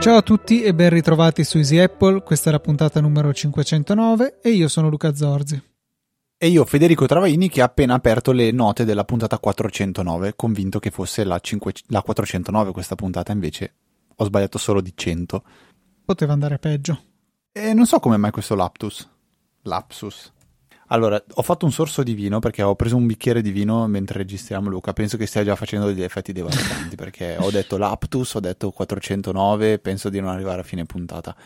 Ciao a tutti e ben ritrovati su Easy Apple, questa è la puntata numero 509 e io sono Luca Zorzi. E io Federico Travaini che ha appena aperto le note della puntata 409, convinto che fosse la, 5, la 409 questa puntata, invece ho sbagliato solo di 100. Poteva andare peggio. E non so come mai questo lapsus. Lapsus. Allora, ho fatto un sorso di vino perché ho preso un bicchiere di vino mentre registriamo Luca. Penso che stia già facendo degli effetti devastanti perché ho detto l'Aptus, ho detto 409, penso di non arrivare a fine puntata.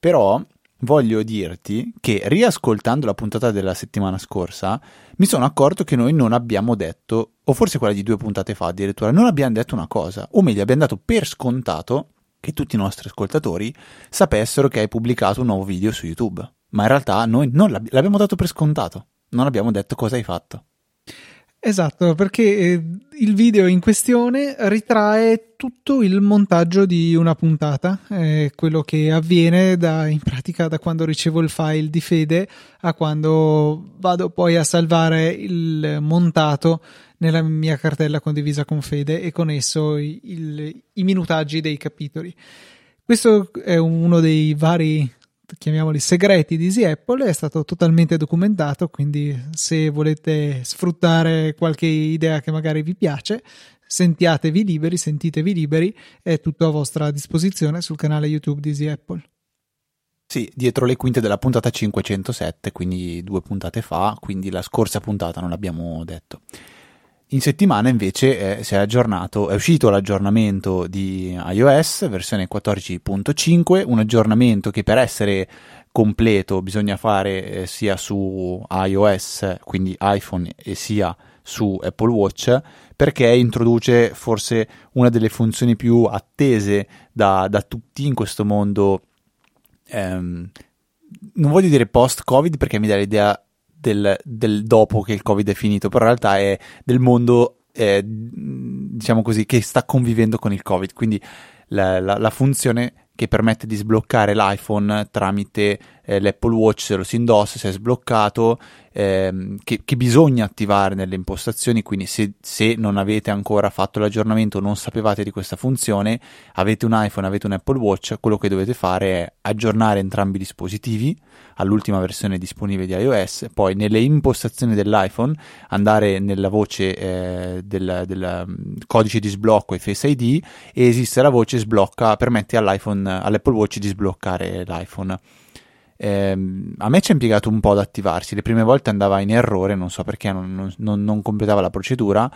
Però voglio dirti che riascoltando la puntata della settimana scorsa mi sono accorto che noi non abbiamo detto, o forse quella di due puntate fa addirittura, non abbiamo detto una cosa, o meglio abbiamo dato per scontato che tutti i nostri ascoltatori sapessero che hai pubblicato un nuovo video su YouTube ma in realtà noi non l'ab- l'abbiamo dato per scontato, non abbiamo detto cosa hai fatto. Esatto, perché eh, il video in questione ritrae tutto il montaggio di una puntata, eh, quello che avviene da, in pratica da quando ricevo il file di Fede a quando vado poi a salvare il montato nella mia cartella condivisa con Fede e con esso il, i minutaggi dei capitoli. Questo è uno dei vari chiamiamoli segreti di Easy Apple è stato totalmente documentato quindi se volete sfruttare qualche idea che magari vi piace sentiatevi liberi sentitevi liberi è tutto a vostra disposizione sul canale YouTube di Easy Apple sì, dietro le quinte della puntata 507, quindi due puntate fa, quindi la scorsa puntata non l'abbiamo detto. In settimana invece è, si è aggiornato, è uscito l'aggiornamento di iOS versione 14.5, un aggiornamento che per essere completo bisogna fare eh, sia su iOS, quindi iPhone, e sia su Apple Watch, perché introduce forse una delle funzioni più attese da, da tutti in questo mondo. Ehm, non voglio dire post-Covid perché mi dà l'idea del, del, dopo che il Covid è finito, però in realtà è del mondo, eh, diciamo così, che sta convivendo con il Covid. Quindi la, la, la funzione che permette di sbloccare l'iPhone tramite eh, l'Apple Watch se lo si indossa, se è sbloccato, ehm, che, che, bisogna attivare nelle impostazioni, quindi se, se, non avete ancora fatto l'aggiornamento, non sapevate di questa funzione, avete un iPhone, avete un Apple Watch, quello che dovete fare è aggiornare entrambi i dispositivi all'ultima versione disponibile di iOS, poi nelle impostazioni dell'iPhone andare nella voce eh, del, del um, codice di sblocco e Face ID e esiste la voce sblocca, permette all'iPhone, all'Apple Watch di sbloccare l'iPhone. Eh, a me ci ha impiegato un po' ad attivarsi, le prime volte andava in errore, non so perché non, non, non completava la procedura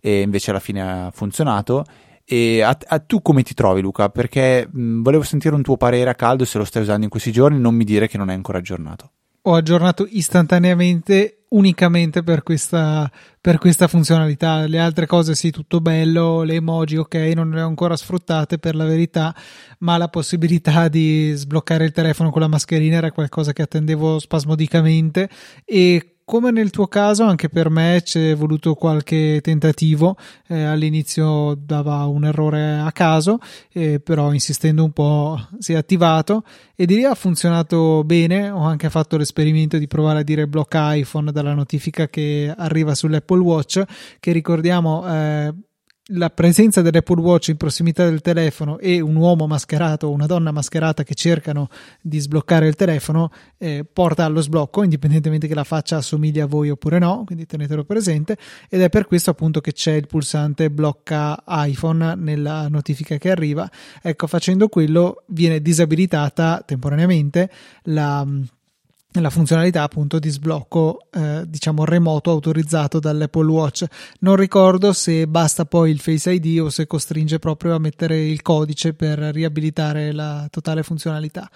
e invece alla fine ha funzionato e a, a, tu come ti trovi, Luca? Perché mh, volevo sentire un tuo parere a caldo se lo stai usando in questi giorni, non mi dire che non è ancora aggiornato. Ho aggiornato istantaneamente unicamente per questa, per questa funzionalità. Le altre cose sì, tutto bello, le emoji ok, non le ho ancora sfruttate per la verità, ma la possibilità di sbloccare il telefono con la mascherina era qualcosa che attendevo spasmodicamente e come nel tuo caso, anche per me c'è voluto qualche tentativo. Eh, all'inizio dava un errore a caso, eh, però insistendo un po' si è attivato e di lì ha funzionato bene. Ho anche fatto l'esperimento di provare a dire blocca iPhone dalla notifica che arriva sull'Apple Watch, che ricordiamo eh, la presenza dell'Apple Watch in prossimità del telefono e un uomo mascherato o una donna mascherata che cercano di sbloccare il telefono eh, porta allo sblocco, indipendentemente che la faccia assomigli a voi oppure no, quindi tenetelo presente ed è per questo appunto che c'è il pulsante blocca iPhone nella notifica che arriva. Ecco, facendo quello viene disabilitata temporaneamente la la funzionalità appunto di sblocco eh, diciamo remoto autorizzato dall'Apple Watch. Non ricordo se basta poi il Face ID o se costringe proprio a mettere il codice per riabilitare la totale funzionalità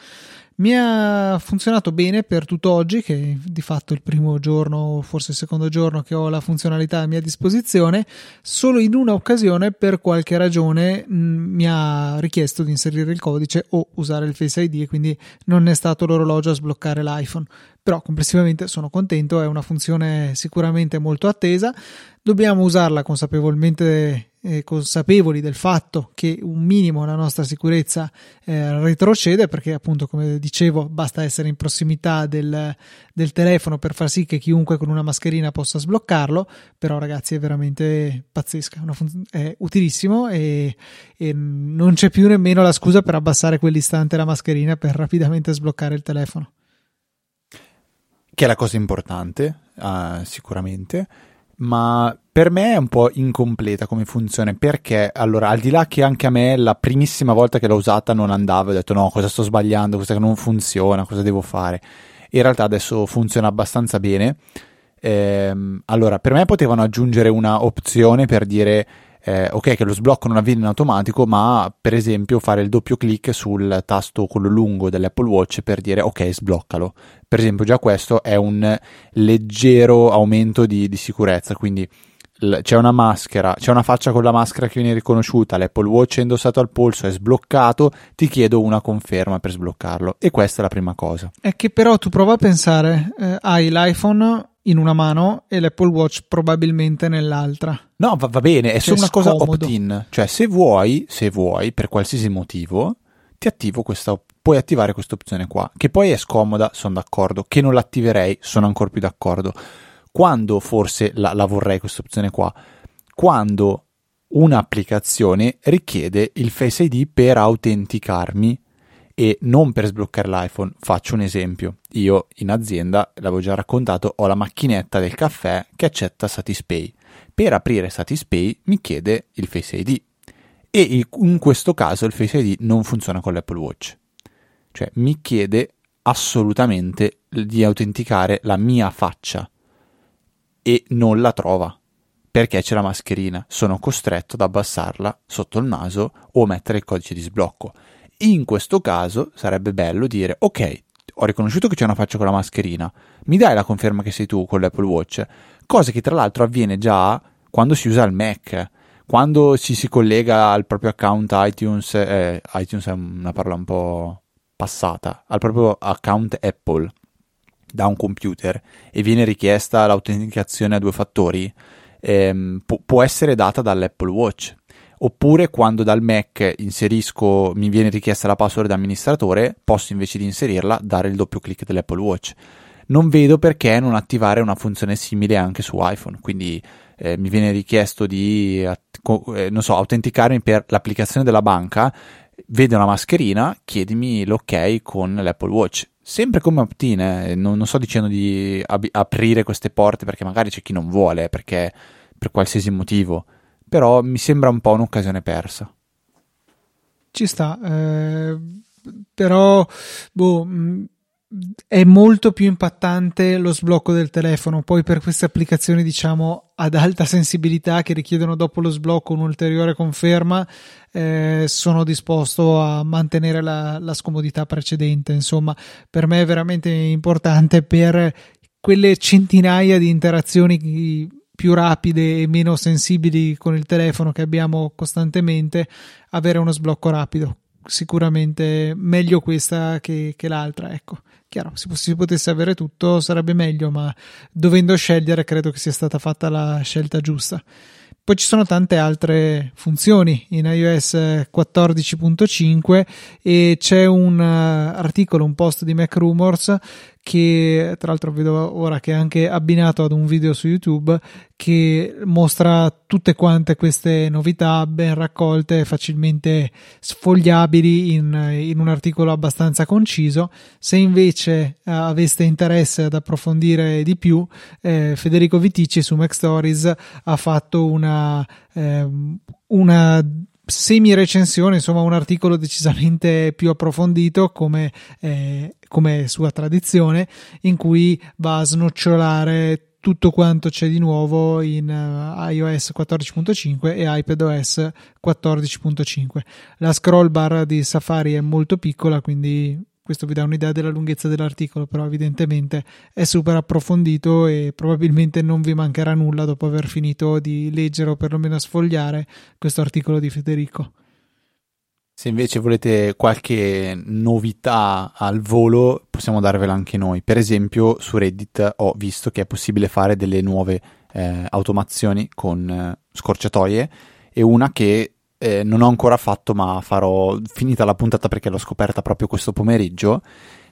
mi ha funzionato bene per tutt'oggi, che è di fatto il primo giorno, forse il secondo giorno che ho la funzionalità a mia disposizione. Solo in una occasione, per qualche ragione, mh, mi ha richiesto di inserire il codice o usare il Face ID, quindi non è stato l'orologio a sbloccare l'iPhone. Però complessivamente sono contento, è una funzione sicuramente molto attesa. Dobbiamo usarla consapevolmente eh, consapevoli del fatto che un minimo la nostra sicurezza eh, retrocede perché appunto come dicevo basta essere in prossimità del, del, telefono per far sì che chiunque con una mascherina possa sbloccarlo però ragazzi è veramente pazzesca fun- è utilissimo e, e non c'è più nemmeno la scusa per abbassare quell'istante la mascherina per rapidamente sbloccare il telefono che è la cosa importante uh, sicuramente ma per me è un po' incompleta come funzione perché allora al di là che anche a me la primissima volta che l'ho usata non andava ho detto no cosa sto sbagliando? Che non funziona cosa devo fare? In realtà adesso funziona abbastanza bene. Ehm, allora per me potevano aggiungere una opzione per dire eh, ok che lo sblocco non avviene in automatico ma per esempio fare il doppio clic sul tasto quello lungo dell'Apple Watch per dire ok sbloccalo per esempio già questo è un leggero aumento di, di sicurezza quindi c'è una maschera, c'è una faccia con la maschera che viene riconosciuta, l'Apple Watch è indossato al polso, è sbloccato, ti chiedo una conferma per sbloccarlo. E questa è la prima cosa. È che però tu prova a pensare, eh, hai l'iPhone in una mano e l'Apple Watch probabilmente nell'altra. No, va, va bene, è solo una cosa opt-in. Cioè, se vuoi, se vuoi, per qualsiasi motivo, ti attivo questa puoi attivare questa opzione qua, che poi è scomoda, sono d'accordo, che non l'attiverei, sono ancora più d'accordo. Quando forse la, la vorrei questa opzione qua? Quando un'applicazione richiede il Face ID per autenticarmi e non per sbloccare l'iPhone. Faccio un esempio. Io in azienda, l'avevo già raccontato, ho la macchinetta del caffè che accetta Satispay. Per aprire Satispay mi chiede il Face ID e in questo caso il Face ID non funziona con l'Apple Watch. Cioè mi chiede assolutamente di autenticare la mia faccia e non la trova perché c'è la mascherina. Sono costretto ad abbassarla sotto il naso o mettere il codice di sblocco. In questo caso sarebbe bello dire ok, ho riconosciuto che c'è una faccia con la mascherina, mi dai la conferma che sei tu con l'Apple Watch, cosa che tra l'altro avviene già quando si usa il Mac, quando ci si collega al proprio account iTunes, eh, iTunes è una parola un po' passata, al proprio account Apple da un computer e viene richiesta l'autenticazione a due fattori, ehm, pu- può essere data dall'Apple Watch oppure quando dal Mac inserisco, mi viene richiesta la password da amministratore, posso invece di inserirla dare il doppio clic dell'Apple Watch. Non vedo perché non attivare una funzione simile anche su iPhone, quindi eh, mi viene richiesto di eh, so, autenticarmi per l'applicazione della banca, vedo una mascherina, chiedimi l'ok con l'Apple Watch. Sempre come opt-in, eh, non, non, sto dicendo di ab- aprire queste porte perché magari c'è chi non vuole, perché per qualsiasi motivo però mi sembra un po' un'occasione persa. Ci sta, eh, però boh, mm, è molto più impattante lo sblocco del telefono. Poi per queste applicazioni, diciamo, ad alta sensibilità che richiedono dopo lo sblocco un'ulteriore conferma, eh, sono disposto a mantenere la, la scomodità precedente. Insomma, per me è veramente importante per quelle centinaia di interazioni più rapide e meno sensibili con il telefono che abbiamo costantemente, avere uno sblocco rapido. Sicuramente meglio questa che, che l'altra, ecco. Chiaro, se si potesse avere tutto sarebbe meglio, ma dovendo scegliere credo che sia stata fatta la scelta giusta. Poi ci sono tante altre funzioni in iOS 14.5 e c'è un uh, articolo, un post di Mac Rumors che tra l'altro vedo ora che è anche abbinato ad un video su YouTube che mostra tutte quante queste novità ben raccolte, facilmente sfogliabili in, in un articolo abbastanza conciso. Se invece eh, aveste interesse ad approfondire di più, eh, Federico Vitici su Mac Stories ha fatto una, eh, una semi recensione, insomma un articolo decisamente più approfondito come, eh, come sua tradizione, in cui va a snocciolare tutto quanto c'è di nuovo in uh, iOS 14.5 e iPadOS 14.5. La scroll bar di Safari è molto piccola, quindi questo vi dà un'idea della lunghezza dell'articolo, però evidentemente è super approfondito e probabilmente non vi mancherà nulla dopo aver finito di leggere o perlomeno sfogliare questo articolo di Federico. Se invece volete qualche novità al volo, possiamo darvela anche noi. Per esempio, su Reddit ho visto che è possibile fare delle nuove eh, automazioni con eh, scorciatoie e una che eh, non ho ancora fatto, ma farò finita la puntata perché l'ho scoperta proprio questo pomeriggio.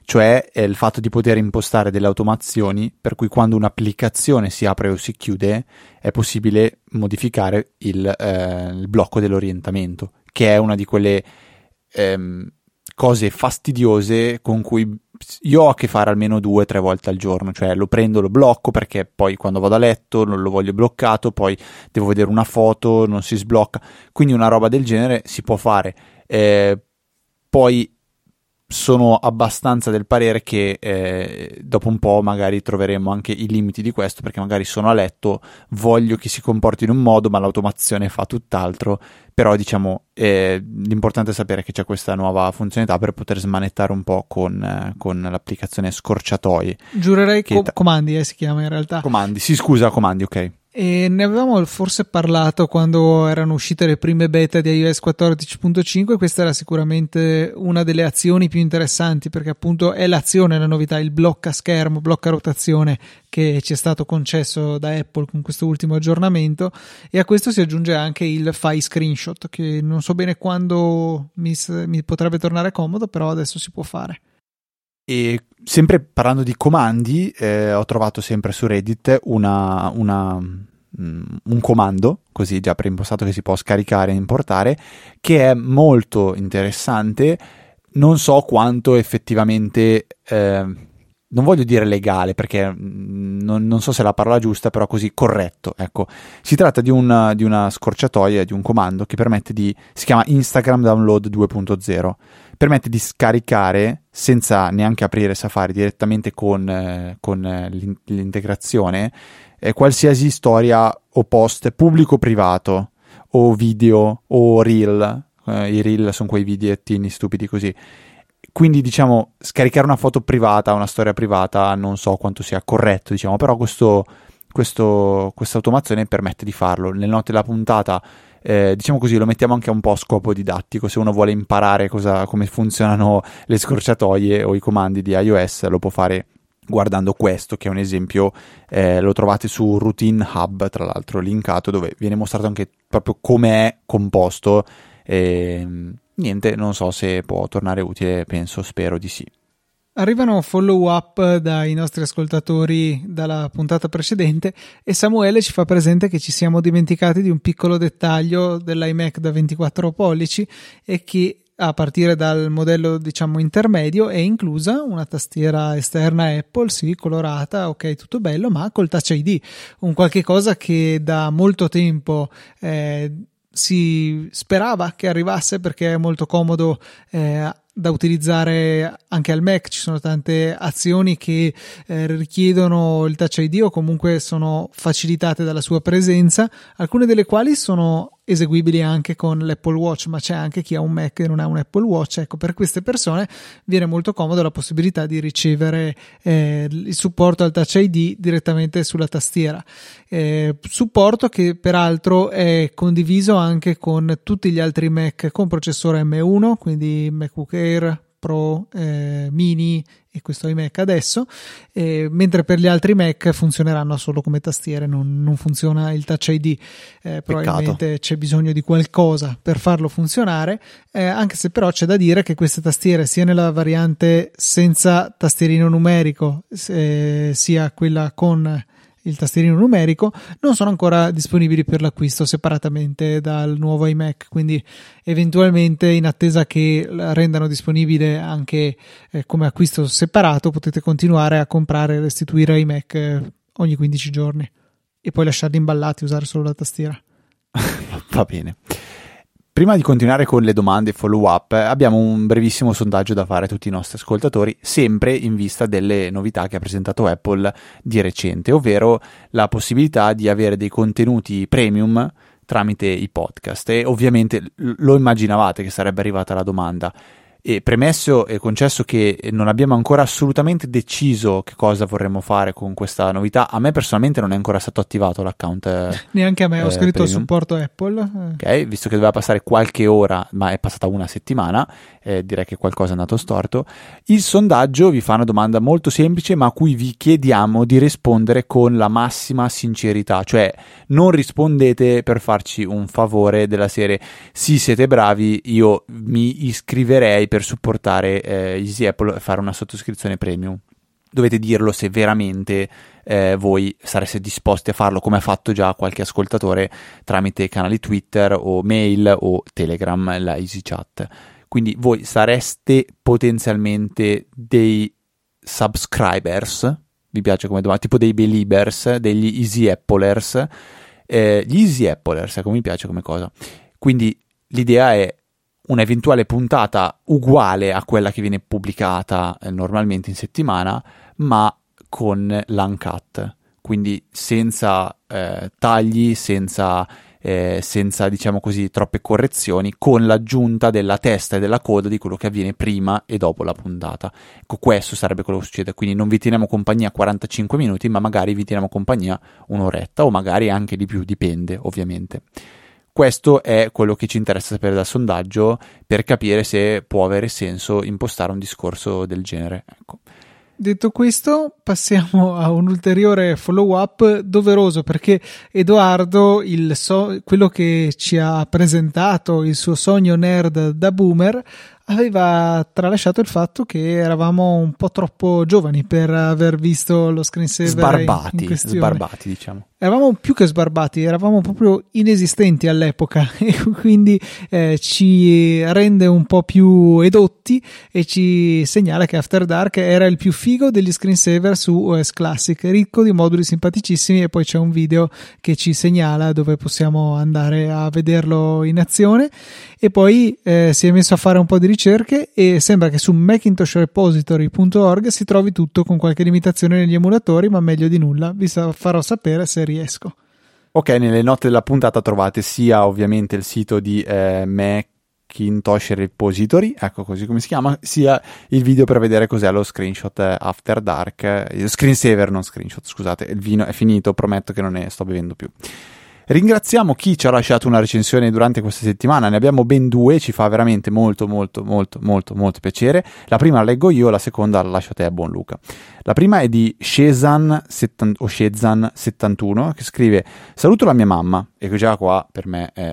Cioè il fatto di poter impostare delle automazioni per cui quando un'applicazione si apre o si chiude è possibile modificare il, eh, il blocco dell'orientamento che è una di quelle ehm, cose fastidiose con cui io ho a che fare almeno due o tre volte al giorno, cioè lo prendo, lo blocco perché poi quando vado a letto non lo voglio bloccato, poi devo vedere una foto, non si sblocca, quindi una roba del genere si può fare. Eh, poi sono abbastanza del parere che eh, dopo un po' magari troveremo anche i limiti di questo perché magari sono a letto, voglio che si comporti in un modo ma l'automazione fa tutt'altro, però diciamo eh, l'importante è sapere che c'è questa nuova funzionalità per poter smanettare un po' con, eh, con l'applicazione scorciatoie. Giurerei co- comandi eh, si chiama in realtà. Comandi, sì scusa, comandi, ok. E ne avevamo forse parlato quando erano uscite le prime beta di iOS 14.5. Questa era sicuramente una delle azioni più interessanti perché, appunto, è l'azione, la novità, il blocca schermo, blocca rotazione che ci è stato concesso da Apple con questo ultimo aggiornamento. E a questo si aggiunge anche il file screenshot, che non so bene quando mi, mi potrebbe tornare comodo, però adesso si può fare. E sempre parlando di comandi, eh, ho trovato sempre su Reddit una, una, un comando, così già preimpostato che si può scaricare e importare, che è molto interessante. Non so quanto effettivamente, eh, non voglio dire legale perché mm, non, non, so se è la parola giusta, però così corretto. Ecco, si tratta di una, di una scorciatoia, di un comando che permette di, si chiama Instagram Download 2.0 permette di scaricare senza neanche aprire Safari direttamente con, eh, con eh, l'integrazione eh, qualsiasi storia o post pubblico o privato o video o reel. Eh, I reel sono quei videettini stupidi così. Quindi, diciamo, scaricare una foto privata, una storia privata, non so quanto sia corretto, diciamo, però questa automazione permette di farlo. Nelle note della puntata eh, diciamo così, lo mettiamo anche un po' a scopo didattico. Se uno vuole imparare cosa, come funzionano le scorciatoie o i comandi di iOS, lo può fare guardando questo, che è un esempio, eh, lo trovate su Routine Hub, tra l'altro linkato, dove viene mostrato anche proprio come è composto. E, niente, non so se può tornare utile, penso, spero di sì. Arrivano follow up dai nostri ascoltatori dalla puntata precedente e Samuele ci fa presente che ci siamo dimenticati di un piccolo dettaglio dell'iMac da 24 pollici e che a partire dal modello diciamo intermedio è inclusa una tastiera esterna Apple, sì, colorata, ok, tutto bello, ma col Touch ID, un qualche cosa che da molto tempo eh, si sperava che arrivasse perché è molto comodo eh, da utilizzare anche al Mac. Ci sono tante azioni che eh, richiedono il Touch ID o comunque sono facilitate dalla sua presenza, alcune delle quali sono eseguibili anche con l'Apple Watch, ma c'è anche chi ha un Mac e non ha un Apple Watch. Ecco, per queste persone viene molto comodo la possibilità di ricevere eh, il supporto al Touch ID direttamente sulla tastiera. Eh, supporto che peraltro è condiviso anche con tutti gli altri Mac con processore M1, quindi MacBook Air, Pro, eh, Mini e questo iMac adesso, eh, mentre per gli altri Mac funzioneranno solo come tastiere, non, non funziona il Touch ID. Eh, probabilmente c'è bisogno di qualcosa per farlo funzionare, eh, anche se però c'è da dire che queste tastiere, sia nella variante senza tastierino numerico, sia quella con il tastierino numerico, non sono ancora disponibili per l'acquisto separatamente dal nuovo iMac, quindi eventualmente in attesa che la rendano disponibile anche eh, come acquisto separato potete continuare a comprare e restituire iMac eh, ogni 15 giorni e poi lasciarli imballati, usare solo la tastiera. Va bene. Prima di continuare con le domande follow up, abbiamo un brevissimo sondaggio da fare a tutti i nostri ascoltatori, sempre in vista delle novità che ha presentato Apple di recente, ovvero la possibilità di avere dei contenuti premium tramite i podcast. E ovviamente lo immaginavate che sarebbe arrivata la domanda. E premesso e concesso che non abbiamo ancora assolutamente deciso che cosa vorremmo fare con questa novità, a me personalmente non è ancora stato attivato l'account. Eh, Neanche a me, ho eh, scritto premium. supporto Apple. Ok, visto che doveva passare qualche ora, ma è passata una settimana, eh, direi che qualcosa è andato storto. Il sondaggio vi fa una domanda molto semplice, ma a cui vi chiediamo di rispondere con la massima sincerità, cioè non rispondete per farci un favore della serie sì siete bravi, io mi iscriverei per supportare eh, Easy Apple e fare una sottoscrizione premium. Dovete dirlo se veramente eh, voi sareste disposti a farlo, come ha fatto già qualche ascoltatore tramite canali Twitter o mail o Telegram, la EasyChat. Quindi voi sareste potenzialmente dei subscribers, vi piace come domanda, tipo dei believers, degli easy applers, eh, gli easy applers, ecco mi piace come cosa. Quindi l'idea è un'eventuale puntata uguale a quella che viene pubblicata eh, normalmente in settimana, ma con l'uncut, quindi senza eh, tagli, senza, eh, senza, diciamo così, troppe correzioni, con l'aggiunta della testa e della coda di quello che avviene prima e dopo la puntata. Ecco, questo sarebbe quello che succede, quindi non vi teniamo compagnia 45 minuti, ma magari vi teniamo compagnia un'oretta o magari anche di più, dipende ovviamente. Questo è quello che ci interessa sapere dal sondaggio per capire se può avere senso impostare un discorso del genere. Ecco. Detto questo, passiamo a un ulteriore follow up doveroso perché Edoardo, so- quello che ci ha presentato il suo sogno nerd da boomer, aveva tralasciato il fatto che eravamo un po' troppo giovani per aver visto lo screensaver sbarbati, in sbarbati diciamo eravamo più che sbarbati, eravamo proprio inesistenti all'epoca e quindi eh, ci rende un po' più edotti e ci segnala che After Dark era il più figo degli screensaver su OS Classic, ricco di moduli simpaticissimi e poi c'è un video che ci segnala dove possiamo andare a vederlo in azione. E poi eh, si è messo a fare un po' di ricerche e sembra che su macintosrepository.org si trovi tutto con qualche limitazione negli emulatori ma meglio di nulla, vi farò sapere se riesco. Ok, nelle note della puntata trovate sia ovviamente il sito di eh, Macintosh Repository, ecco così come si chiama, sia il video per vedere cos'è lo screenshot eh, After Dark, eh, screensaver, non screenshot, scusate, il vino è finito, prometto che non ne sto bevendo più. Ringraziamo chi ci ha lasciato una recensione durante questa settimana, ne abbiamo ben due, ci fa veramente molto molto molto molto molto piacere. La prima la leggo io, la seconda la lascio a te, buon Luca. La prima è di Shezan, o Shezan 71 che scrive Saluto la mia mamma e già qua per me è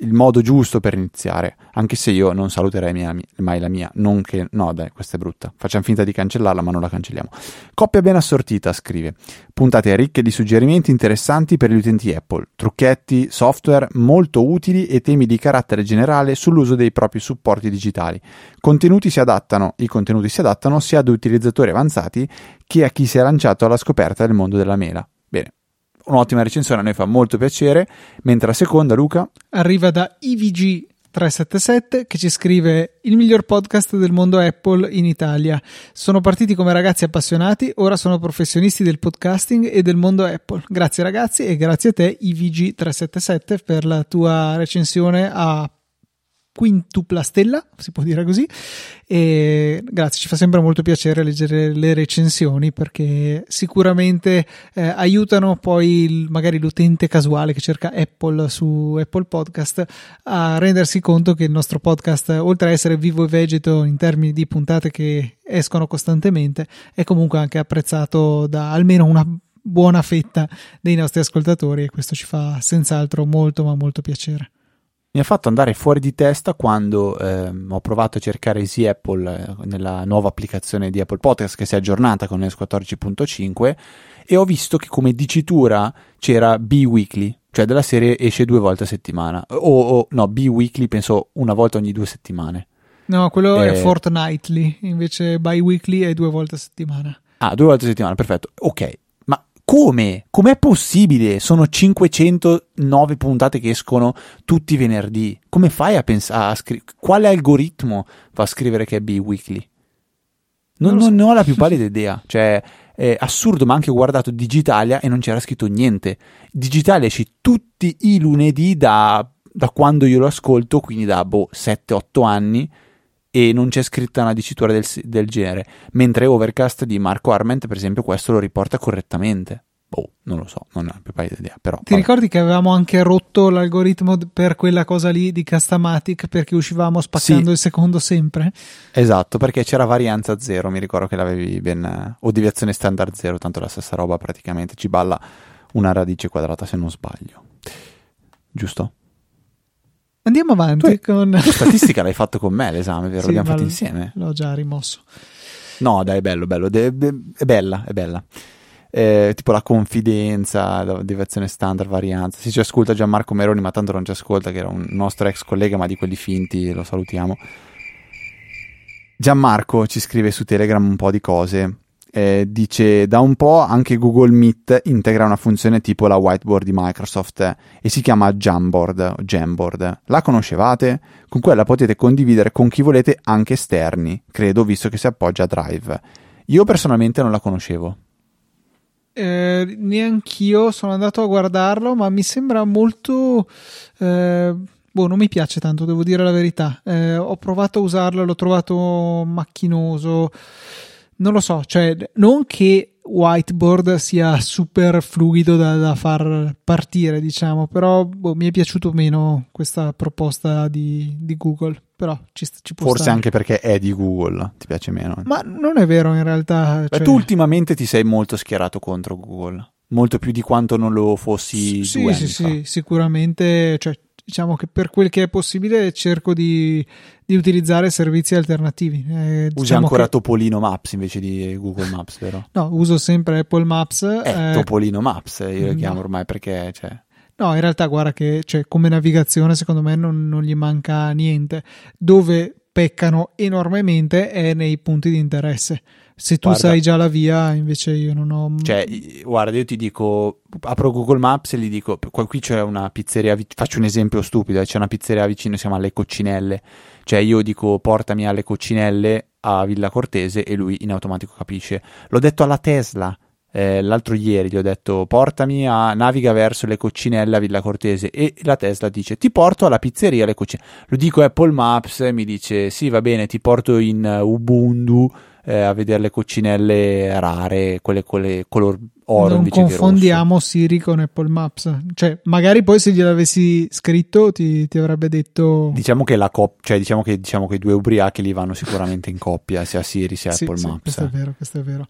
il modo giusto per iniziare, anche se io non saluterei mia, mai la mia, non che, no dai, questa è brutta, facciamo finta di cancellarla ma non la cancelliamo. Coppia ben assortita, scrive, puntate ricche di suggerimenti interessanti per gli utenti Apple, trucchetti, software molto utili e temi di carattere generale sull'uso dei propri supporti digitali. Contenuti si adattano, i contenuti si adattano sia ad utilizzatori avanzati che a chi si è lanciato alla scoperta del mondo della mela un'ottima recensione, a noi fa molto piacere. Mentre la seconda, Luca, arriva da IVG 377 che ci scrive il miglior podcast del mondo Apple in Italia. Sono partiti come ragazzi appassionati, ora sono professionisti del podcasting e del mondo Apple. Grazie ragazzi e grazie a te IVG 377 per la tua recensione a quintupla stella, si può dire così. E grazie, ci fa sempre molto piacere leggere le recensioni perché sicuramente eh, aiutano poi il, magari l'utente casuale che cerca Apple su Apple Podcast a rendersi conto che il nostro podcast, oltre a essere vivo e vegeto in termini di puntate che escono costantemente, è comunque anche apprezzato da almeno una buona fetta dei nostri ascoltatori e questo ci fa senz'altro molto ma molto piacere mi ha fatto andare fuori di testa quando eh, ho provato a cercare Easy Apple eh, nella nuova applicazione di Apple Podcast che si è aggiornata con iOS 14.5 e ho visto che come dicitura c'era B-Weekly, cioè della serie esce due volte a settimana, o, o no, B-Weekly penso una volta ogni due settimane. No, quello eh, è fortnightly, invece bi-weekly è due volte a settimana. Ah, due volte a settimana, perfetto. Ok, come? Com'è possibile? Sono 509 puntate che escono tutti i venerdì. Come fai a pensare a scrivere? Quale algoritmo fa a scrivere che è B-Weekly? Non, non, so. non ne ho la più pallida idea. Cioè, è assurdo, ma anche ho guardato Digitalia e non c'era scritto niente. Digitalia esce tutti i lunedì da, da quando io lo ascolto, quindi da boh, 7-8 anni e non c'è scritta una dicitura del, del genere, mentre Overcast di Marco Arment, per esempio, questo lo riporta correttamente. Oh, non lo so, non ho più paio di idea. Però, Ti vabbè. ricordi che avevamo anche rotto l'algoritmo per quella cosa lì di Castamatic perché uscivamo spaccando sì. il secondo sempre? Esatto, perché c'era varianza zero, mi ricordo che l'avevi ben... o deviazione standard zero, tanto la stessa roba praticamente, ci balla una radice quadrata se non sbaglio. Giusto? Andiamo avanti tu, con... Tu statistica l'hai fatto con me l'esame, vero? Sì, L'abbiamo fatto insieme. L'ho già rimosso. No, dai, è bello, bello. De- de- è bella, è bella eh, tipo la confidenza, la deviazione standard, varianza. Si ci ascolta Gianmarco Meroni, ma tanto non ci ascolta, che era un nostro ex collega, ma di quelli finti, lo salutiamo. Gianmarco ci scrive su Telegram un po' di cose. Eh, dice da un po' anche Google Meet integra una funzione tipo la whiteboard di Microsoft e si chiama Jamboard, Jamboard. La conoscevate? Con quella potete condividere con chi volete anche esterni, credo, visto che si appoggia a Drive. Io personalmente non la conoscevo. Eh, neanch'io sono andato a guardarlo, ma mi sembra molto. Eh, boh, non mi piace tanto, devo dire la verità. Eh, ho provato a usarlo, l'ho trovato macchinoso. Non lo so, cioè, non che whiteboard sia super fluido da, da far partire, diciamo, però boh, mi è piaciuto meno questa proposta di, di Google però ci, ci può Forse stare. anche perché è di Google, ti piace meno. Ma non è vero in realtà. Beh, cioè... tu ultimamente ti sei molto schierato contro Google, molto più di quanto non lo fossi sì, sì, sì, sicuramente, cioè, diciamo che per quel che è possibile cerco di, di utilizzare servizi alternativi. Eh, Usi diciamo ancora che... Topolino Maps invece di Google Maps, vero? No, uso sempre Apple Maps. Eh, eh... Topolino Maps, io lo mm, chiamo ormai perché... Cioè... No, in realtà guarda che cioè, come navigazione secondo me non, non, gli manca niente. Dove peccano enormemente è nei punti di interesse. Se tu guarda, sai già la via, invece io non ho. Cioè, guarda, io ti dico, apro Google Maps e gli dico, qui c'è una pizzeria, faccio un esempio stupido, c'è una pizzeria vicino, si chiama Le Coccinelle. Cioè, io dico, portami alle Coccinelle a Villa Cortese e lui in automatico capisce. L'ho detto alla Tesla eh, l'altro ieri gli ho detto portami a naviga verso le coccinelle a Villa Cortese e la Tesla dice ti porto alla pizzeria le coccinelle lo dico a Apple Maps mi dice sì va bene ti porto in Ubuntu eh, a vedere le coccinelle rare quelle, quelle color oro non confondiamo Siri con Apple Maps. Cioè magari poi se gliel'avessi scritto ti, ti avrebbe detto diciamo che la coppia cioè diciamo che, diciamo che i due ubriachi li vanno sicuramente in coppia sia Siri sia sì, Apple sì, Maps questo eh. è vero questo è vero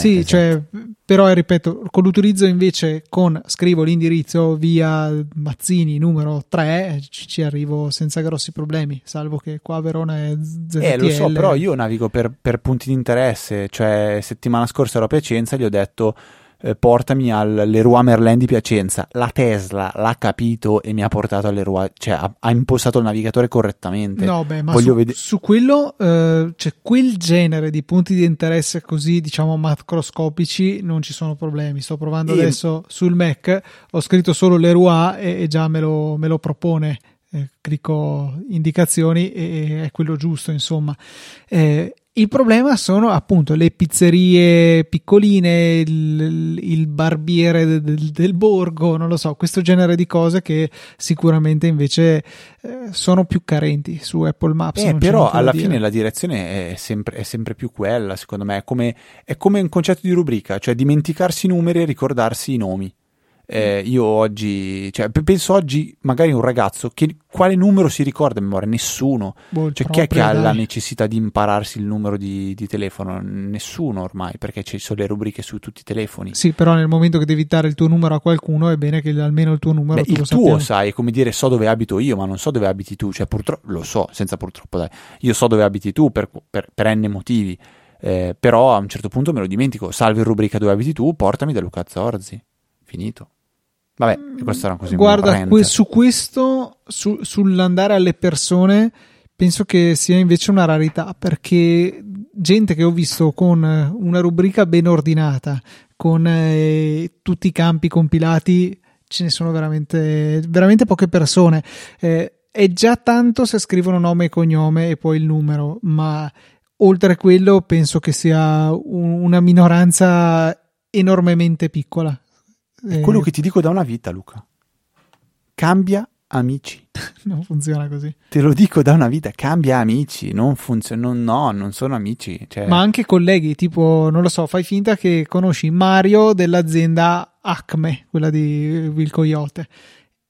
sì, esatto. cioè, però ripeto, con l'utilizzo invece con scrivo l'indirizzo via Mazzini numero 3 ci, ci arrivo senza grossi problemi, salvo che qua a Verona è ZTL. Eh, lo so, però io navigo per, per punti di interesse, cioè settimana scorsa ero a Piacenza, gli ho detto eh, portami all'Eroy Merlin di Piacenza. La Tesla l'ha capito e mi ha portato all'Eroy, cioè ha, ha impostato il navigatore correttamente. No, beh, ma su, ved- su, quello, eh, cioè quel genere di punti di interesse così, diciamo, macroscopici, non ci sono problemi. Sto provando e... adesso sul Mac, ho scritto solo l'Eroy e, e già me lo, me lo propone. Eh, clicco indicazioni e è quello giusto, insomma. Eh, il problema sono appunto le pizzerie piccoline, il, il barbiere del, del, borgo, non lo so, questo genere di cose che sicuramente invece eh, sono più carenti su Apple Maps. Eh, però alla fine la direzione è sempre, è sempre, più quella, secondo me, è come, è come un concetto di rubrica, cioè dimenticarsi i numeri e ricordarsi i nomi. Eh, io oggi, cioè, penso oggi magari un ragazzo che quale numero si ricorda a memoria? Nessuno. Boh, cioè, chi è che ha la necessità di impararsi il numero di, di, telefono? Nessuno ormai, perché ci sono le rubriche su tutti i telefoni. Sì, però nel momento che devi dare il tuo numero a qualcuno è bene che almeno il tuo numero Beh, tu il tuo sai, è come dire so dove abito io, ma non so dove abiti tu. Cioè, purtroppo lo so, senza purtroppo, dai. Io so dove abiti tu per, per, per n motivi. Eh, però a un certo punto me lo dimentico. Salvi rubrica dove abiti tu, portami da Luca Zorzi. Finito. Vabbè, questo era così. Guarda, que- su questo, su, sull'andare alle persone, penso che sia invece una rarità perché gente che ho visto con una rubrica ben ordinata, con eh, tutti i campi compilati, ce ne sono veramente, veramente poche persone. Eh, è già tanto se scrivono nome e cognome e poi il numero, ma oltre a quello penso che sia un, una minoranza enormemente piccola è quello che ti dico da una vita, Luca. Cambia amici. non funziona così. Te lo dico da una vita, cambia amici, non funziona, non, no, non sono amici. Cioè... Ma anche colleghi, tipo, non lo so, fai finta che conosci Mario dell'azienda Acme, quella di Will Coyote,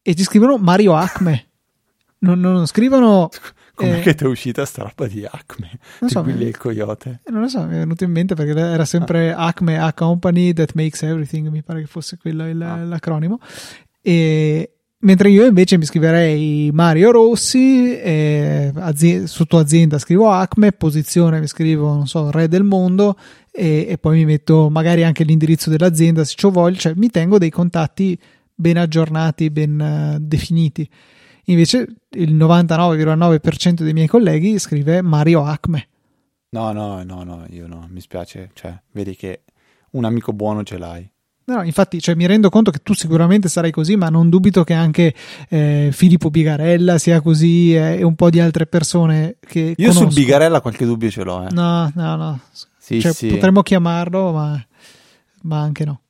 e ti scrivono Mario Acme. non, non scrivono... Come eh, ti è uscita sta roba di Acme? Non so, Willy il coyote. Non lo so, mi è venuto in mente perché era sempre ah. Acme, a company that makes everything, mi pare che fosse quello il, ah. l'acronimo. E, Mentre io invece mi scriverei Mario Rossi, eh, azienda, sotto azienda scrivo Acme, posizione mi scrivo, non so, Re del Mondo e, e poi mi metto magari anche l'indirizzo dell'azienda se ci voglio, cioè mi tengo dei contatti ben aggiornati, ben uh, definiti. Invece il 99,9% dei miei colleghi scrive Mario Acme. No, no, no, no, io no, mi spiace, cioè, vedi che un amico buono ce l'hai. No, infatti, cioè, mi rendo conto che tu sicuramente sarai così, ma non dubito che anche eh, Filippo Bigarella sia così eh, e un po' di altre persone che. Io conosco. sul Bigarella qualche dubbio ce l'ho. Eh. No, no, no. Sì, cioè, sì. Potremmo chiamarlo, ma, ma, anche no.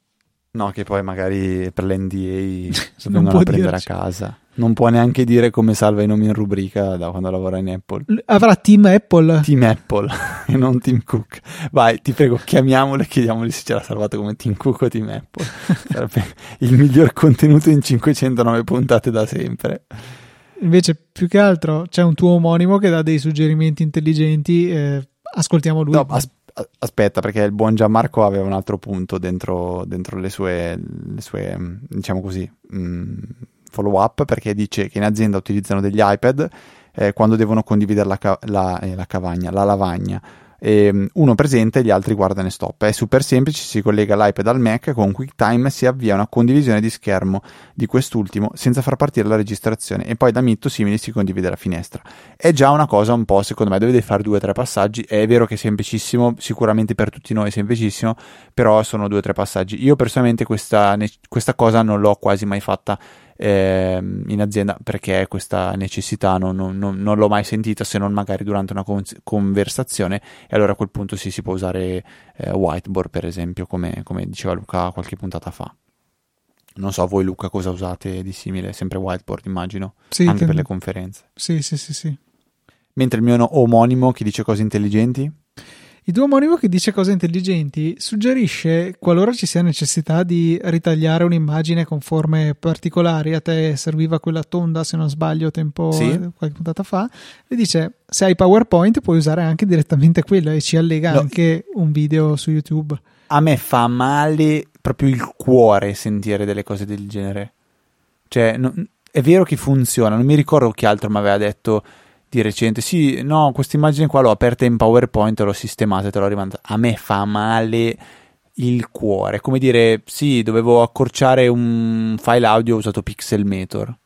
No, che poi magari per l'NDA non vengono a prendere dirci. a casa. Non può neanche dire come salva i nomi in rubrica da quando lavora in Apple. Avrà Team Apple. Team Apple e non Team Cook. Vai, ti prego, chiamiamolo e chiediamogli se ce l'ha salvato come Team Cook o Team Apple. Sarebbe il miglior contenuto in 509 puntate da sempre. Invece, più che altro, c'è un tuo omonimo che dà dei suggerimenti intelligenti. Eh, ascoltiamo lui. No, as- aspetta, perché il buon Gianmarco aveva un altro punto dentro, dentro le, sue, le sue, diciamo così, mh, mm, follow up perché dice che in azienda utilizzano degli iPad eh, quando devono condividere la, la, eh, la cavagna, la lavagna. E, mm, uno presenta e gli altri guardano e stop. È super semplice, si collega l'iPad al Mac con QuickTime si avvia una condivisione di schermo di quest'ultimo senza far partire la registrazione e poi da Mitto simili si condivide la finestra. È già una cosa un po', secondo me, dovete fare due o tre passaggi. È vero che è semplicissimo, sicuramente per tutti noi è semplicissimo, però sono due o tre passaggi. Io personalmente questa, questa cosa non l'ho quasi mai fatta eh, in azienda perché questa necessità non, non, non, non, l'ho mai sentita se non magari durante una con- conversazione e allora a quel punto sì, si può usare eh, whiteboard per esempio come, come diceva Luca qualche puntata fa. Non so voi Luca cosa usate di simile, sempre whiteboard immagino, sì, anche ten... per le conferenze. Sì, sì, sì, sì. Mentre il mio omonimo che dice cose intelligenti? Il tuo omonimo che dice cose intelligenti suggerisce, qualora ci sia necessità di ritagliare un'immagine con forme particolari, a te serviva quella tonda se non sbaglio tempo sì. qualche puntata fa, e dice se hai PowerPoint puoi usare anche direttamente quello e ci allega no. anche un video su YouTube. A me fa male proprio il cuore sentire delle cose del genere. Cioè, no, è vero che funziona, non mi ricordo chi altro mi aveva detto di recente, sì, no, questa immagine qua l'ho aperta in PowerPoint, l'ho sistemata e te l'ho rimandata. A me fa male il cuore, come dire, sì, dovevo accorciare un file audio, ho usato Pixelmator.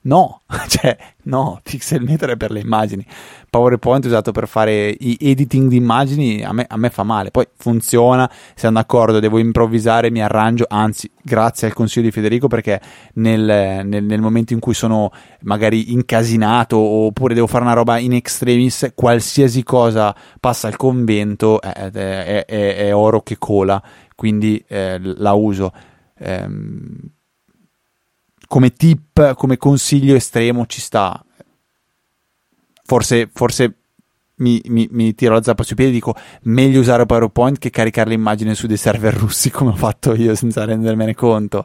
No, cioè, no, Pixelmator è per le immagini. PowerPoint è usato per fare i editing di immagini, a me, a me fa male. Poi funziona, siamo d'accordo, devo improvvisare, mi arrangio, anzi, grazie al consiglio di Federico perché nel, nel, nel momento in cui sono magari incasinato oppure devo fare una roba in extremis, qualsiasi cosa passa al convento è, è, è, è oro che cola, quindi eh, la uso. Ehm, come tip, come consiglio estremo ci sta. Forse, forse mi, mi, mi, tiro la zappa sui piedi e dico meglio usare PowerPoint che caricare l'immagine su dei server russi come ho fatto io senza rendermene conto.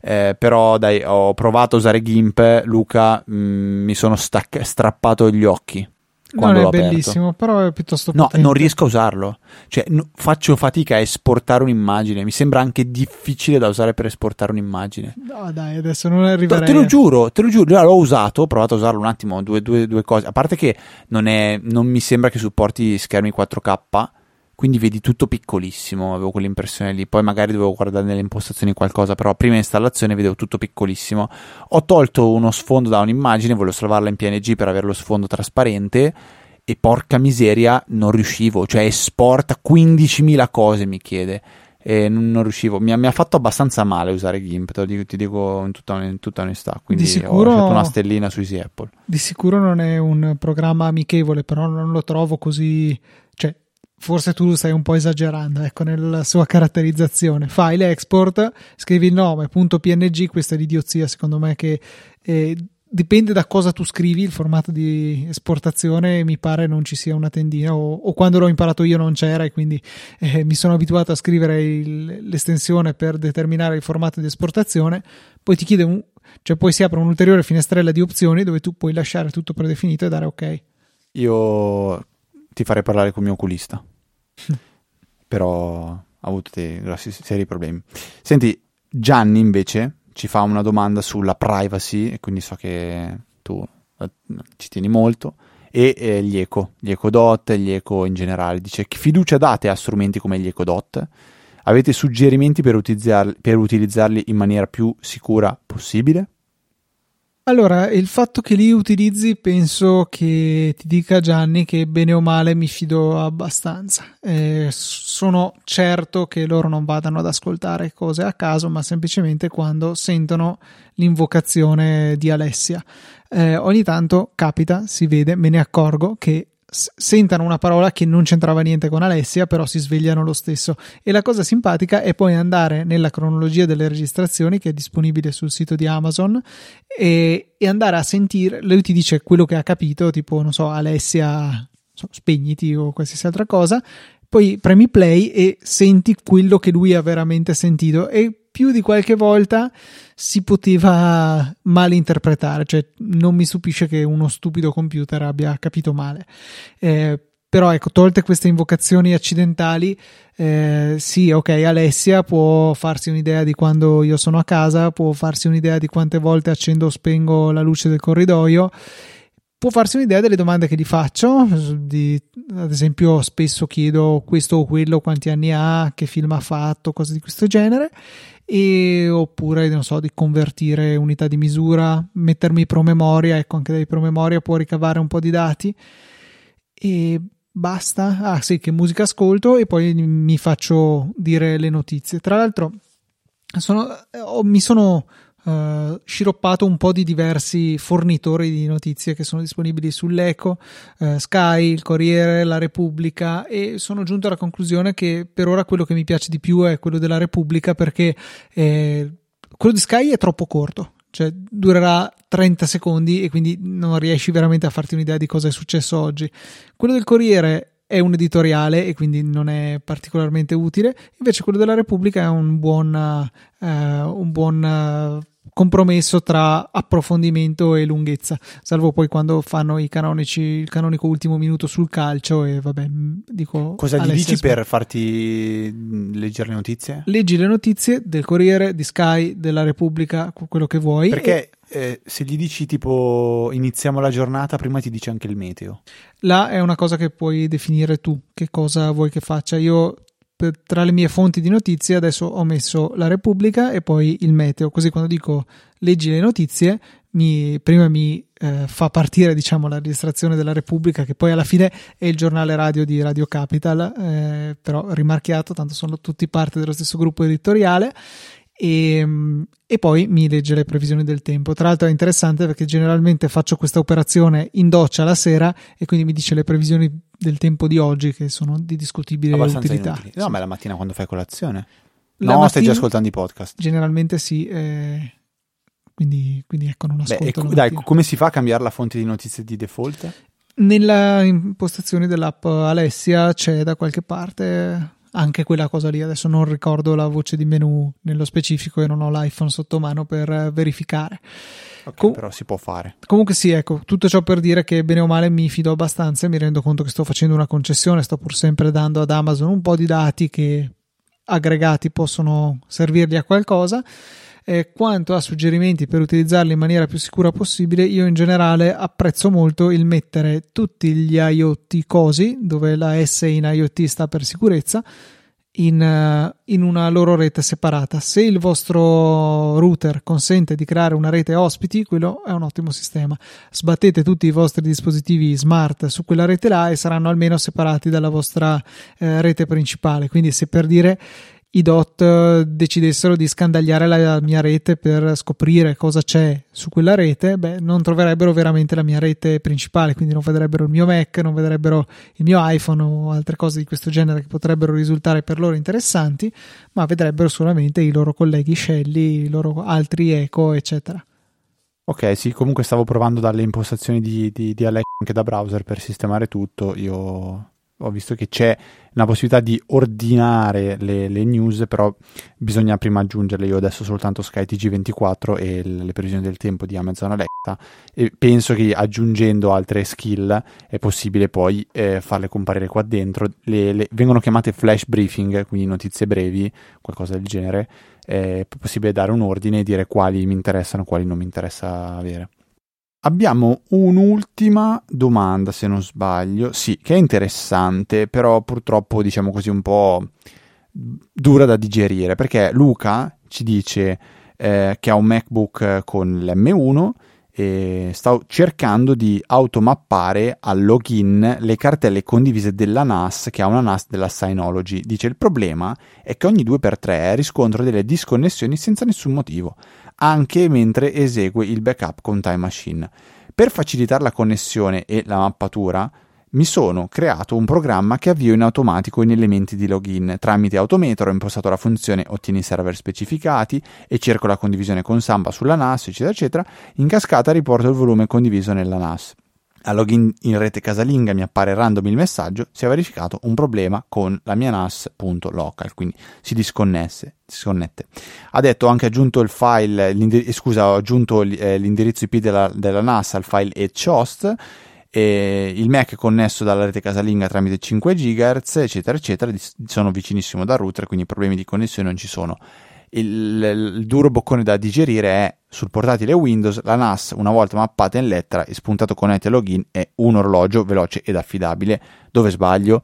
Eh, però dai, ho provato a usare GIMP, Luca, mh, mm, mi sono stac- strappato gli occhi non è bellissimo, però è piuttosto potente. No, non riesco a usarlo. Cioè, no, faccio fatica a esportare un'immagine. Mi sembra anche difficile da usare per esportare un'immagine. No, dai, adesso non arriverei. Te, te lo giuro, te lo giuro. L'ho usato, ho provato a usarlo un attimo, due, due, due cose. A parte che non, è, non mi sembra che supporti schermi 4K quindi vedi tutto piccolissimo, avevo quell'impressione lì, poi magari dovevo guardare nelle impostazioni qualcosa, però prima installazione vedevo tutto piccolissimo. Ho tolto uno sfondo da un'immagine, volevo salvarla in PNG per avere lo sfondo trasparente e porca miseria non riuscivo, cioè esporta 15.000 cose mi chiede. E non, non riuscivo, mi, mi, ha fatto abbastanza male usare GIMP, te lo dico, ti dico in tutta, in tutta onestà, quindi di sicuro, ho lasciato una stellina su Easy Apple. Di sicuro non è un programma amichevole, però non lo trovo così, forse tu stai un po' esagerando ecco, nella sua caratterizzazione. File export, scrivi il nome, punto .png, questa è l'idiozia secondo me che eh, dipende da cosa tu scrivi, il formato di esportazione mi pare non ci sia una tendina o, o quando l'ho imparato io non c'era e quindi eh, mi sono abituato a scrivere il, l'estensione per determinare il formato di esportazione, poi ti chiede un, cioè poi si apre un'ulteriore finestrella di opzioni dove tu puoi lasciare tutto predefinito e dare ok. Io ti farei parlare con il mio oculista, però ha avuto dei grossi seri problemi. Senti, Gianni invece ci fa una domanda sulla privacy, e quindi so che tu eh, ci tieni molto, e eh, gli eco, gli eco dot, gli eco in generale. Dice che fiducia date a strumenti come gli eco dot? Avete suggerimenti per utilizzarli, per utilizzarli in maniera più sicura possibile? Allora, il fatto che li utilizzi penso che ti dica Gianni che bene o male mi fido abbastanza. Eh, sono certo che loro non vadano ad ascoltare cose a caso, ma semplicemente quando sentono l'invocazione di Alessia. Eh, ogni tanto capita, si vede, me ne accorgo che sentano una parola che non c'entrava niente con Alessia, però si svegliano lo stesso. E la cosa simpatica è poi andare nella cronologia delle registrazioni che è disponibile sul sito di Amazon e, e andare a sentire. Lui ti dice quello che ha capito, tipo, non so, Alessia, spegniti o qualsiasi altra cosa. Poi premi play e senti quello che lui ha veramente sentito. E più di qualche volta si poteva malinterpretare, cioè non mi stupisce che uno stupido computer abbia capito male. Eh, però ecco, tolte queste invocazioni accidentali, eh, sì, ok, Alessia può farsi un'idea di quando io sono a casa, può farsi un'idea di quante volte accendo o spengo la luce del corridoio, può farsi un'idea delle domande che gli faccio, di, ad esempio spesso chiedo questo o quello, quanti anni ha, che film ha fatto, cose di questo genere, e oppure non so di convertire unità di misura mettermi promemoria ecco anche dai promemoria può ricavare un po' di dati. E basta. Ah sì che musica ascolto e poi mi faccio dire le notizie. Tra l'altro sono, mi sono uh, sciroppato un po' di diversi fornitori di notizie che sono disponibili sull'Eco, uh, Sky, il Corriere, la Repubblica e sono giunto alla conclusione che per ora quello che mi piace di più è quello della Repubblica perché eh, quello di Sky è troppo corto, cioè durerà 30 secondi e quindi non riesci veramente a farti un'idea di cosa è successo oggi. Quello del Corriere è un editoriale e quindi non è particolarmente utile, invece quello della Repubblica è un buon, uh, un buon uh, compromesso tra approfondimento e lunghezza, salvo poi quando fanno i canonici, il canonico ultimo minuto sul calcio e vabbè, dico... Cosa gli dici per farti leggere le notizie? Leggi le notizie del Corriere, di Sky, della Repubblica, quello che vuoi. Perché e... eh, se gli dici tipo iniziamo la giornata, prima ti dice anche il meteo. Là è una cosa che puoi definire tu, che cosa vuoi che faccia. Io tra le mie fonti di notizie adesso ho messo la Repubblica e poi il meteo, così quando dico leggi le notizie, mi, prima mi eh, fa partire diciamo la registrazione della Repubblica che poi alla fine è il giornale radio di Radio Capital, eh, però rimarchiato, tanto sono tutti parte dello stesso gruppo editoriale e, e, poi mi legge le previsioni del tempo. Tra l'altro è interessante perché generalmente faccio questa operazione in doccia la sera e quindi mi dice le previsioni del tempo di oggi che sono di discutibile Abbastanza utilità. Inutili. No, ma è la mattina quando fai colazione. La no, stai già ascoltando i podcast. Generalmente sì. Eh, quindi, quindi, ecco, non ascolto. Beh, dai, come si fa a cambiare la fonte di notizie di default? Nella impostazione dell'app Alessia c'è da qualche parte anche quella cosa lì. Adesso non ricordo la voce di menu nello specifico e non ho l'iPhone sotto mano per eh, verificare. Okay, Com- però si può fare. Comunque sì, ecco, tutto ciò per dire che bene o male mi fido abbastanza e mi rendo conto che sto facendo una concessione, sto pur sempre dando ad Amazon un po' di dati che aggregati possono servirgli a qualcosa eh, quanto a suggerimenti per utilizzarli in maniera più sicura possibile, io in generale apprezzo molto il mettere tutti gli IoT cosi, dove la S in IoT sta per sicurezza, in, uh, in, una loro rete separata. Se il vostro router consente di creare una rete ospiti, quello è un ottimo sistema. Sbattete tutti i vostri dispositivi smart su quella rete là e saranno almeno separati dalla vostra uh, rete principale. Quindi, se per dire i DOT eh, decidessero di scandagliare la mia rete per scoprire cosa c'è su quella rete, beh, non troverebbero veramente la mia rete principale, quindi non vedrebbero il mio Mac, non vedrebbero il mio iPhone o altre cose di questo genere che potrebbero risultare per loro interessanti, ma vedrebbero solamente i loro colleghi Shelly, i loro altri Eco, eccetera. Ok, sì, comunque stavo provando dalle impostazioni di, di, di Alexa anche da browser per sistemare tutto. Io ho visto che c'è una possibilità di ordinare le, le, news, però bisogna prima aggiungerle. Io adesso soltanto Sky TG24 e le previsioni del tempo di Amazon Alexa e penso che aggiungendo altre skill è possibile poi eh, farle comparire qua dentro. Le, le, vengono chiamate flash briefing, quindi notizie brevi, qualcosa del genere. È possibile dare un ordine e dire quali mi interessano, quali non mi interessa avere. Abbiamo un'ultima domanda, se non sbaglio, sì, che è interessante, però purtroppo diciamo così un po' dura da digerire, perché Luca ci dice eh, che ha un MacBook con l'M1 e sta cercando di automappare al login le cartelle condivise della NAS che ha una NAS della Synology. Dice il problema è che ogni 2x3 riscontro delle disconnessioni senza nessun motivo anche mentre esegue il backup con Time Machine. Per facilitare la connessione e la mappatura, mi sono creato un programma che avvio in automatico in elementi di login. Tramite Autometer ho impostato la funzione ottieni server specificati e cerco la condivisione con Samba sulla NAS, eccetera, eccetera. In cascata riporto il volume condiviso nella NAS a login in rete casalinga mi appare random il messaggio, si è verificato un problema con la mia NAS.local, quindi si disconnesse, disconnette. Ha detto ho anche aggiunto il file, eh, scusa, ho aggiunto eh, l'indirizzo IP della, della NAS al file etchost, e il Mac è connesso dalla rete casalinga tramite 5 GHz, eccetera, eccetera, sono vicinissimo dal router, quindi problemi di connessione non ci sono il, il, duro boccone da digerire è sul portatile Windows la NAS una volta mappata in lettera e spuntato con ET login è un orologio veloce ed affidabile. Dove sbaglio?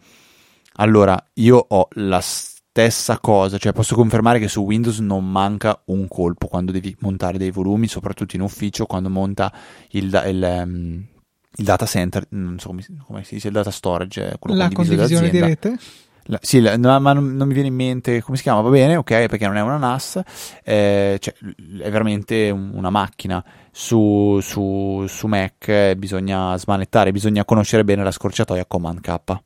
Allora io ho la stessa cosa cioè posso confermare che su Windows non manca un colpo quando devi montare dei volumi soprattutto in ufficio quando monta il, il, um, il data center non so come, come, si dice il data storage quello la condivisione di rete la, sì, la, no, ma non, non, mi viene in mente come si chiama, va bene, ok, perché non è una NAS, eh, cioè, è veramente un, una macchina. Su, su, su, Mac bisogna smanettare, bisogna conoscere bene la scorciatoia Command K.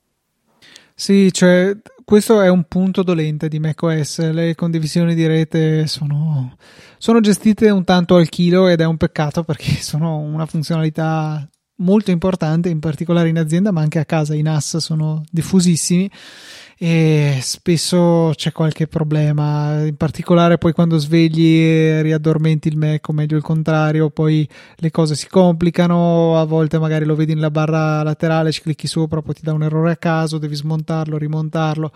Sì, cioè, questo è un punto dolente di macOS. Le condivisioni di rete sono, sono gestite un tanto al chilo ed è un peccato perché sono una funzionalità molto importante, in particolare in azienda, ma anche a casa. I NAS sono diffusissimi e spesso c'è qualche problema, in particolare poi quando svegli e riaddormenti il Mac o meglio il contrario, poi le cose si complicano, a volte magari lo vedi nella barra laterale, ci clicchi sopra, poi ti dà un errore a caso, devi smontarlo, rimontarlo,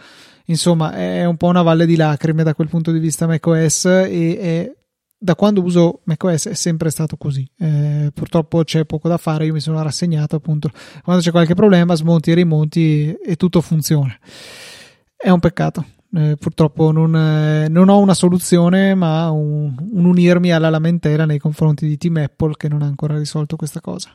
insomma è un po' una valle di lacrime da quel punto di vista macOS e è da quando uso macOS è sempre stato così. Eh, purtroppo c'è poco da fare, io mi sono rassegnato appunto. Quando c'è qualche problema, smonti e rimonti e tutto funziona. È un peccato. Eh, purtroppo non, eh, non, ho una soluzione, ma un, un unirmi alla lamentela nei confronti di Team Apple che non ha ancora risolto questa cosa.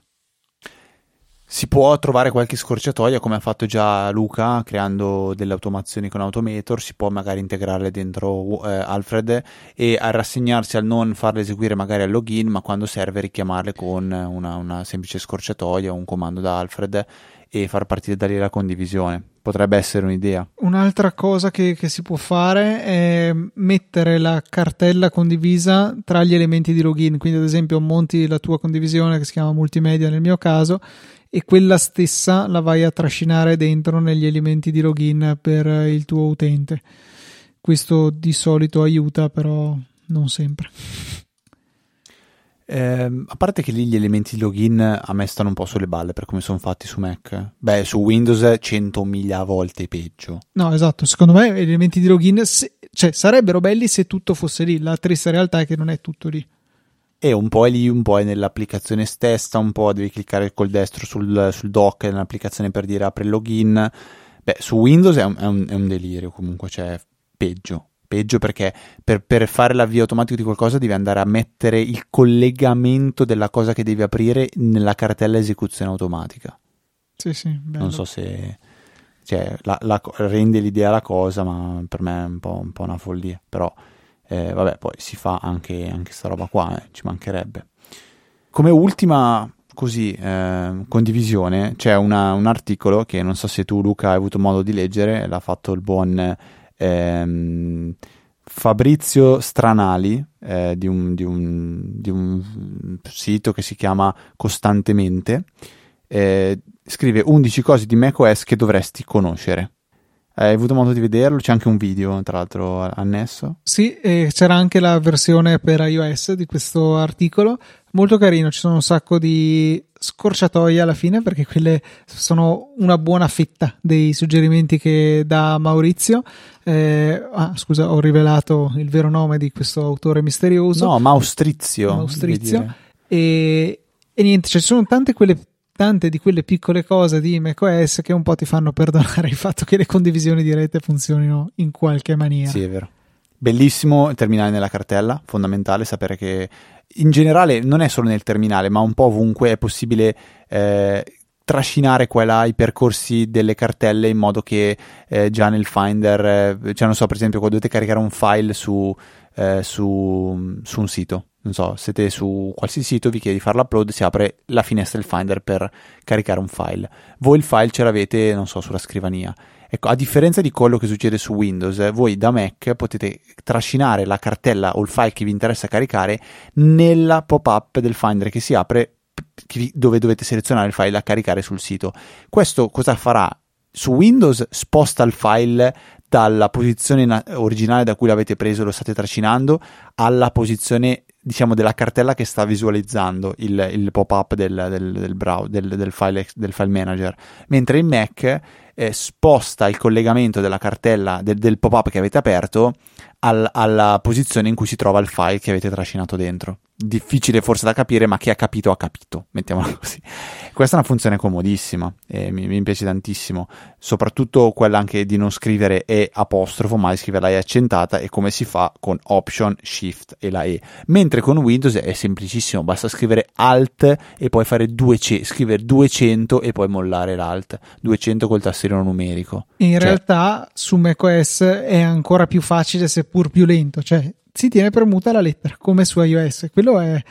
Si può trovare qualche scorciatoia come ha fatto già Luca creando delle automazioni con Automator, si può magari integrarle dentro eh, Alfred e a rassegnarsi al non farle eseguire magari al login, ma quando serve richiamarle con una, una semplice scorciatoia o un comando da Alfred e far partire da lì la condivisione. Potrebbe essere un'idea. Un'altra cosa che, che, si può fare è mettere la cartella condivisa tra gli elementi di login. Quindi, ad esempio, monti la tua condivisione che si chiama multimedia nel mio caso e quella stessa la vai a trascinare dentro negli elementi di login per il tuo utente. Questo di solito aiuta, però non sempre. Eh, a parte che lì gli elementi di login a me stanno un po' sulle balle per come sono fatti su Mac. Beh, su Windows 100.000 volte peggio. No, esatto. Secondo me gli elementi di login se, cioè, sarebbero belli se tutto fosse lì. La triste realtà è che non è tutto lì. E un po' è lì, un po' è nell'applicazione stessa, un po' devi cliccare col destro sul, sul dock nell'applicazione per dire apri il login. Beh, su Windows è un, è un, è un delirio comunque, cioè peggio peggio perché per, per, fare l'avvio automatico di qualcosa devi andare a mettere il collegamento della cosa che devi aprire nella cartella esecuzione automatica. Sì, sì, bello. Non so se cioè, la, la, rende l'idea la cosa, ma per me è un po', un po una follia. Però, eh, vabbè, poi si fa anche, anche sta roba qua, eh, ci mancherebbe. Come ultima così eh, condivisione c'è una, un articolo che non so se tu Luca hai avuto modo di leggere, l'ha fatto il buon ehm, Fabrizio Stranali eh, di, un, di, un, di, un, sito che si chiama Costantemente eh, scrive 11 cose di macOS che dovresti conoscere. Hai avuto modo di vederlo? C'è anche un video, tra l'altro, annesso. Sì, e c'era anche la versione per iOS di questo articolo. Molto carino, ci sono un sacco di scorciatoie alla fine perché quelle sono una buona fetta dei suggerimenti che dà Maurizio. Eh, ah, scusa, ho rivelato il vero nome di questo autore misterioso. No, Maustrizio. Maustrizio. E, e niente, ci sono tante quelle tante di quelle piccole cose di macOS che un po' ti fanno perdonare il fatto che le condivisioni di rete funzionino in qualche maniera. Sì, è vero. Bellissimo terminale nella cartella, fondamentale sapere che in generale non è solo nel terminale, ma un po' ovunque è possibile eh, trascinare qua e là i percorsi delle cartelle in modo che eh, già nel Finder, eh, cioè non so, per esempio, quando dovete caricare un file su, eh, su, su un sito, non so, siete su qualsiasi sito, vi chiede di fare l'upload, si apre la finestra del Finder per caricare un file. Voi il file ce l'avete, non so, sulla scrivania. Ecco, a differenza di quello che succede su Windows, eh, voi da Mac potete trascinare la cartella o il file che vi interessa caricare nella pop-up del Finder che si apre dove dovete selezionare il file da caricare sul sito. Questo cosa farà? Su Windows sposta il file dalla posizione originale da cui l'avete preso e lo state trascinando alla posizione diciamo della cartella che sta visualizzando il, il pop-up del, del, del, brow, del, del, file, del file manager mentre in Mac eh, sposta il collegamento della cartella del, pop-up che avete aperto al, alla posizione in cui si trova il file che avete trascinato dentro difficile forse da capire, ma chi ha capito ha capito, mettiamola così. Questa è una funzione comodissima e mi, mi, piace tantissimo, soprattutto quella anche di non scrivere E apostrofo, ma di scriverla E accentata e come si fa con Option, Shift e la E. Mentre con Windows è semplicissimo, basta scrivere Alt e poi fare 200, scrivere 200 e poi mollare l'Alt, 200 col tastierino numerico. In cioè, realtà su macOS è ancora più facile seppur più lento, cioè si tiene premuta la lettera come su iOS. Quello è,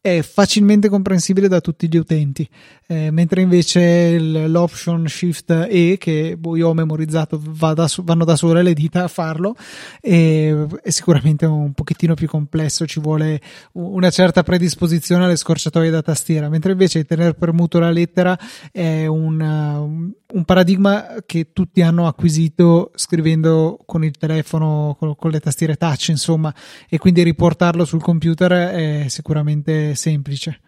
è facilmente comprensibile da tutti gli utenti, eh, mentre invece l'option shift E che boh, io ho memorizzato va da, vanno da sole le dita a farlo e è sicuramente un pochettino più complesso, ci vuole una certa predisposizione alle scorciatoie da tastiera, mentre invece tenere premuto la lettera è un, un paradigma che tutti hanno acquisito scrivendo con il telefono, con, con, le tastiere touch, insomma, e quindi riportarlo sul computer è sicuramente semplice.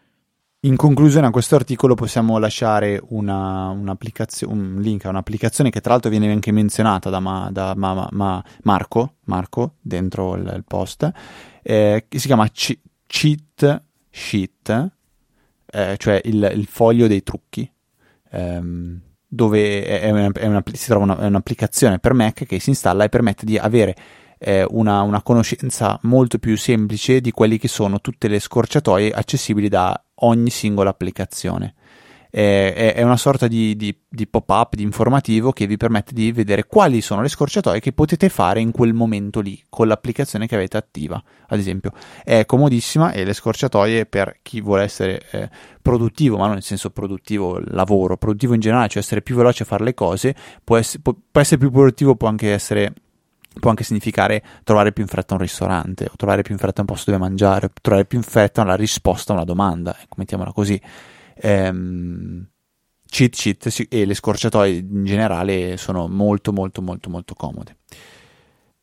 In conclusione a questo articolo possiamo lasciare una, un link a un'applicazione che tra l'altro viene anche menzionata da, ma, da ma, ma, Marco, Marco, dentro il, il post, eh, che si chiama C- Cheat Sheet, eh, cioè il, il, foglio dei trucchi. Um, dove è una, è una, si trova una, un'applicazione per Mac che si installa e permette di avere eh, una, una, conoscenza molto più semplice di quelli che sono tutte le scorciatoie accessibili da ogni singola applicazione è, è una sorta di, di, di, pop-up, di informativo che vi permette di vedere quali sono le scorciatoie che potete fare in quel momento lì con l'applicazione che avete attiva. Ad esempio, è comodissima e le scorciatoie per chi vuole essere eh, produttivo, ma non nel senso produttivo lavoro, produttivo in generale, cioè essere più veloce a fare le cose, può, ess- può, può essere più produttivo, può anche essere può anche significare trovare più in fretta un ristorante, o trovare più in fretta un posto dove mangiare, o trovare più in fretta una risposta a una domanda, ecco, mettiamola così ehm, cheat sheet e le scorciatoie in generale sono molto molto molto molto comode.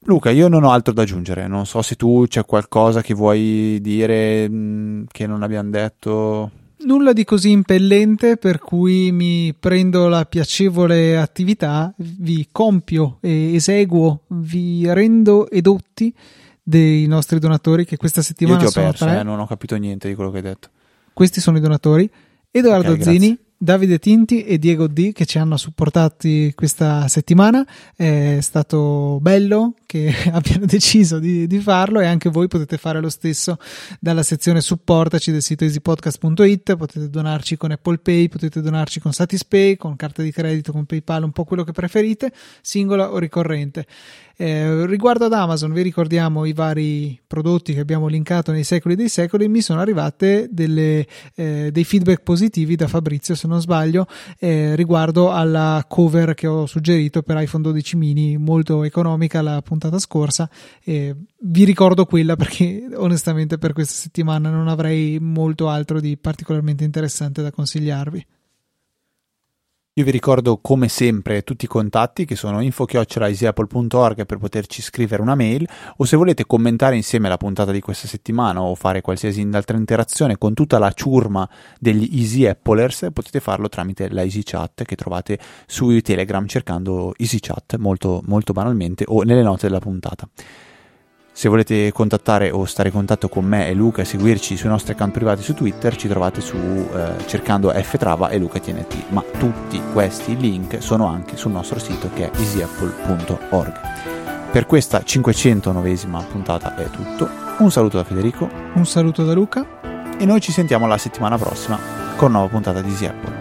Luca, io non ho altro da aggiungere, non so se tu c'è qualcosa che vuoi dire mh, mm, che non abbiamo detto. Nulla di così impellente per cui mi prendo la piacevole attività, vi compio e eseguo, vi rendo edotti dei nostri donatori che questa settimana Io ti ho perso. Eh, non ho capito niente di quello che hai detto. Questi sono i donatori Edoardo okay, Zini, Davide Tinti e Diego D che ci hanno supportati questa settimana. È stato bello che abbiano deciso di, di, farlo e anche voi potete fare lo stesso dalla sezione supportaci del sito easypodcast.it. Potete donarci con Apple Pay, potete donarci con Satispay, con carta di credito, con PayPal, un po' quello che preferite, singola o ricorrente. Eh, riguardo ad Amazon, vi ricordiamo i vari prodotti che abbiamo linkato nei secoli dei secoli. Mi sono arrivate delle, eh, dei feedback positivi da Fabrizio, se non sbaglio, eh, riguardo alla cover che ho suggerito per iPhone 12 mini, molto economica. La puntata puntata scorsa. E vi ricordo quella perché onestamente per questa settimana non avrei molto altro di particolarmente interessante da consigliarvi. Io vi ricordo come sempre tutti i contatti che sono info-easyapple.org per poterci scrivere una mail o se volete commentare insieme la puntata di questa settimana o fare qualsiasi altra interazione con tutta la ciurma degli Easy Applers potete farlo tramite la Easy Chat che trovate su Telegram cercando Easy Chat molto, molto banalmente o nelle note della puntata. Se volete contattare o stare in contatto con me e Luca e seguirci sui nostri account privati su Twitter, ci trovate su eh, cercando ftrava e lucatnt. Ma tutti questi link sono anche sul nostro sito che è easyapple.org. Per questa 509esima puntata è tutto. Un saluto da Federico. Un saluto da Luca. E noi ci sentiamo la settimana prossima con nuova puntata di Easy Apple.